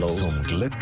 los. Zum Glück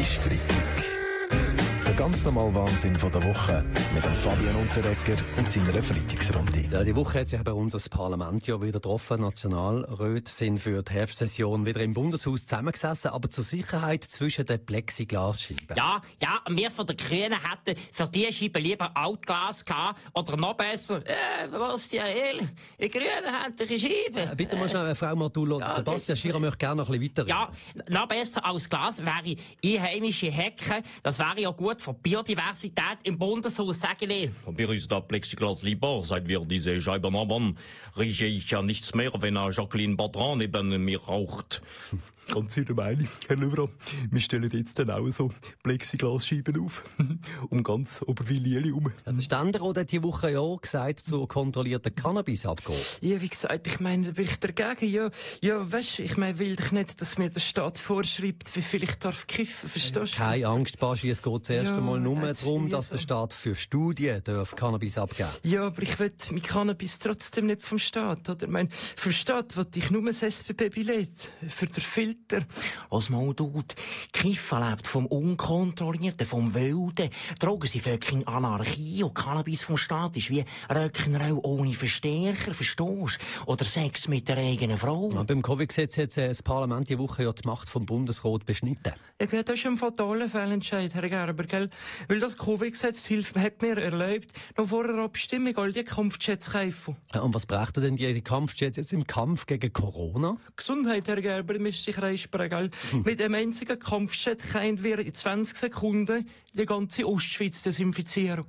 ist Freitag. Der ganz normale Wahnsinn von der Woche mit dem Fabian Unterrecker und seiner Freitagsrunde. Ja, die Woche hat sich bei uns das Parlament ja wieder getroffen. Nationalräte sind für die Herbstsession wieder im Bundeshaus zusammengesessen, aber zur Sicherheit zwischen den Plexiglasscheiben. Ja, ja, wir von den Grünen hätten für diese Scheibe lieber Altglas gehabt. Oder noch besser, äh, was, die Hell, die Grünen haben die Scheibe. Äh, Bitte mal schnell, Frau Matullo, Ja, der Bastian das- Schirr möchte gerne noch ein bisschen weiter Ja, noch besser als Glas wäre einheimische Hecken. Das wäre ja gut die Biodiversität im Bundeshaus, sage ich. Mir ist das Plexiglas lieber, seit wir diese Scheiben haben, rieche ich ja nichts mehr, wenn eine Jacqueline Badran neben mir raucht. Ganz Ihre Meinung, Herr Löwra. Wir stellen jetzt dann auch so Plexiglasscheiben auf. um ganz Oberwil herum. Ja, der Ständerat hat diese Woche ja auch gesagt, zur kontrollierten Cannabis-Abgabe. Ja, wie gesagt, ich meine, da bin ich dagegen. Ja, ja, weißt, ich meine, will doch nicht, dass mir der Staat vorschreibt, wie viel ich darf kiffen, verstehst du? Keine Angst, Baschi, es geht zuerst Ja, einmal nur es darum, dass so. der Staat für Studien darf Cannabis abgeben Ja, aber ich will mein Cannabis trotzdem nicht vom Staat, oder? Ich mein, vom Staat will ich nur das SBB-Billett. Für den Filter. Was mal tut. Kiffen lebt vom Unkontrollierten, vom Wilden. Drogen sind in Anarchie und Cannabis vom Staat ist wie Rock'n'Roll ohne Verstärker, verstehst? Oder Sex mit der eigenen Frau. Ja, beim Covid-Gesetz hat äh, das Parlament die Woche ja die Macht vom Bundesrat beschnitten. Ja, das ist ein fataler Fehlentscheid, Herr Gerber, gell? Weil das Covid-Gesetz hilft, hat mir erlaubt, noch vor der Abstimmung all die Kampfjets zu kaufen. Ja, und was brachte denn die Kampfjets jetzt im Kampf gegen Corona? Gesundheit, Herr Gerber, müsste sich reinsprechen, gell? Mit einem einzigen Kampfjet können wir in 20 Sekunden die ganze Ostschweiz desinfizieren.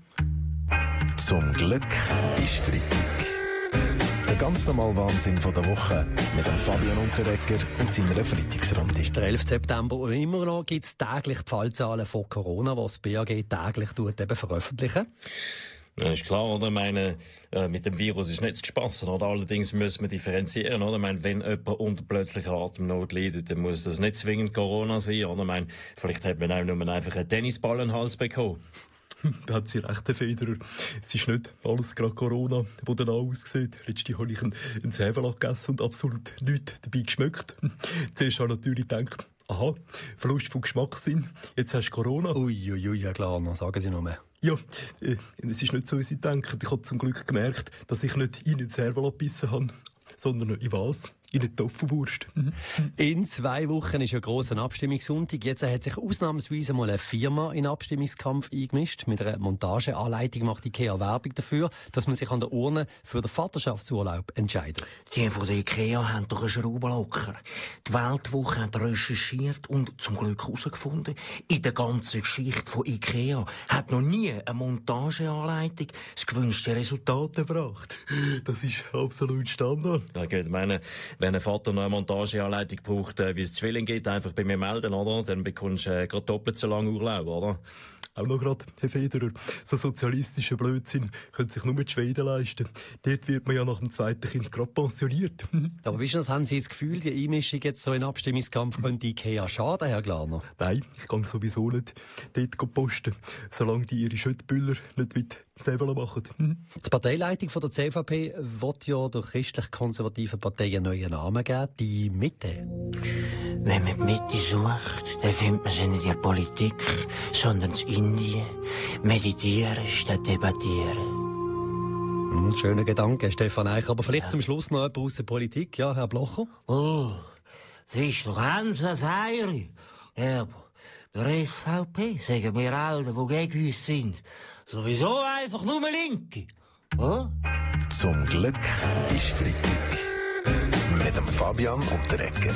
Zum Glück ist Freitag. Ganz normale Wahnsinn von der Woche mit dem Fabian Unterrecker und seiner Freitagsrunde. Der 11. September und immer noch gibt es täglich die Fallzahlen von Corona, was das BAG täglich tut, eben veröffentlichen. Ja, ist klar, oder? Ich meine, äh, mit dem Virus ist nichts gespassen, oder? Allerdings müssen wir differenzieren, oder? Ich meine, wenn jemand unter plötzlicher Atemnot leidet, dann muss das nicht zwingend Corona sein, oder? Ich meine, vielleicht hat man auch nur einfach einen Tennisball in den Hals bekommen. Da hat sie recht, Herr Federer. Es ist nicht alles gerade Corona, wo dann auch aussieht. Letzte habe ich einen, einen gegessen und absolut nichts dabei geschmeckt. Zuerst habe ich natürlich gedacht, aha, Verlust vom Geschmackssinn. Jetzt hast du Corona. Uiuiui, ui, ja klar, noch sagen Sie noch mehr. Ja, äh, es ist nicht so, wie Sie denken. Ich habe zum Glück gemerkt, dass ich nicht in den Zwiebeln gebissen habe, sondern in was? In eine Tofuwurst. In zwei Wochen ist ja grosser Abstimmungssonntag. Jetzt hat sich ausnahmsweise mal eine Firma in den Abstimmungskampf eingemischt. Mit einer Montageanleitung macht IKEA Werbung dafür, dass man sich an der Urne für den Vaterschaftsurlaub entscheidet. Die von der Ikea haben doch einen Schraubenlocker. Die Weltwoche hat recherchiert und zum Glück herausgefunden, in der ganzen Geschichte von Ikea hat noch nie eine Montageanleitung das gewünschte Resultat gebracht. Das ist absolut Standard. Ja, gut, ich meine, wenn ein Vater noch eine Montageanleitung braucht, äh, wie es Zwilling geht, einfach bei mir melden, oder? Dann bekommst du äh, gerade doppelt so lange Urlaub, oder? Auch noch gerade, Herr Federer, so sozialistischer Blödsinn können sich nur die Schweden leisten. Dort wird man ja nach dem zweiten Kind gerade pensioniert. Aber wissen Sie, haben Sie das Gefühl, die Einmischung jetzt so in den Abstimmungskampf könnte IKEA schaden, Herr Glarner? Nein, ich kann sowieso nicht dort posten, solange die ihre Schüttbüller nicht mit selber machen. Hm? Die Parteileitung von der CVP wird ja der christlich-konservativen Partei einen neuen Namen geben, die Mitte. Wenn man die Mitte sucht, findet man sie nicht in der Politik, sondern in Indien. Meditieren statt debattieren. Hm, schöner Gedanke, Stefan Eich. Aber vielleicht zum Schluss noch jemand aus der Politik, ja, Herr Blocher? Oh, das ist doch ganz was Heiri. Ja, aber der SVP, sagen wir Alten, die gegen uns sind, sowieso einfach nur Linke. Oh? Zum Glück ist Freitag. Mit dem Fabian Unterrecker.